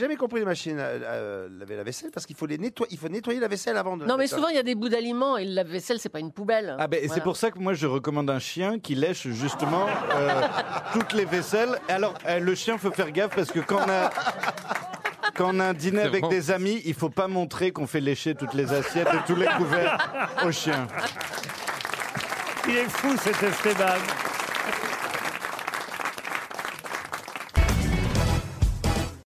j'ai jamais compris les machines à, à laver la vaisselle parce qu'il faut les nettoyer. Il faut nettoyer la vaisselle avant de. Non, mais souvent, il y a des bouts d'aliments et la vaisselle c'est pas une poubelle. Ah ben, Voilà. c'est pour ça que moi je recommande un chien qui lèche justement euh, toutes les vaisselles. Alors euh, le chien faut faire gaffe parce que quand on a quand on a un dîner avec bon. des amis, il faut pas montrer qu'on fait lécher toutes les assiettes et tous les couverts au chien. Il est fou cet Esteban.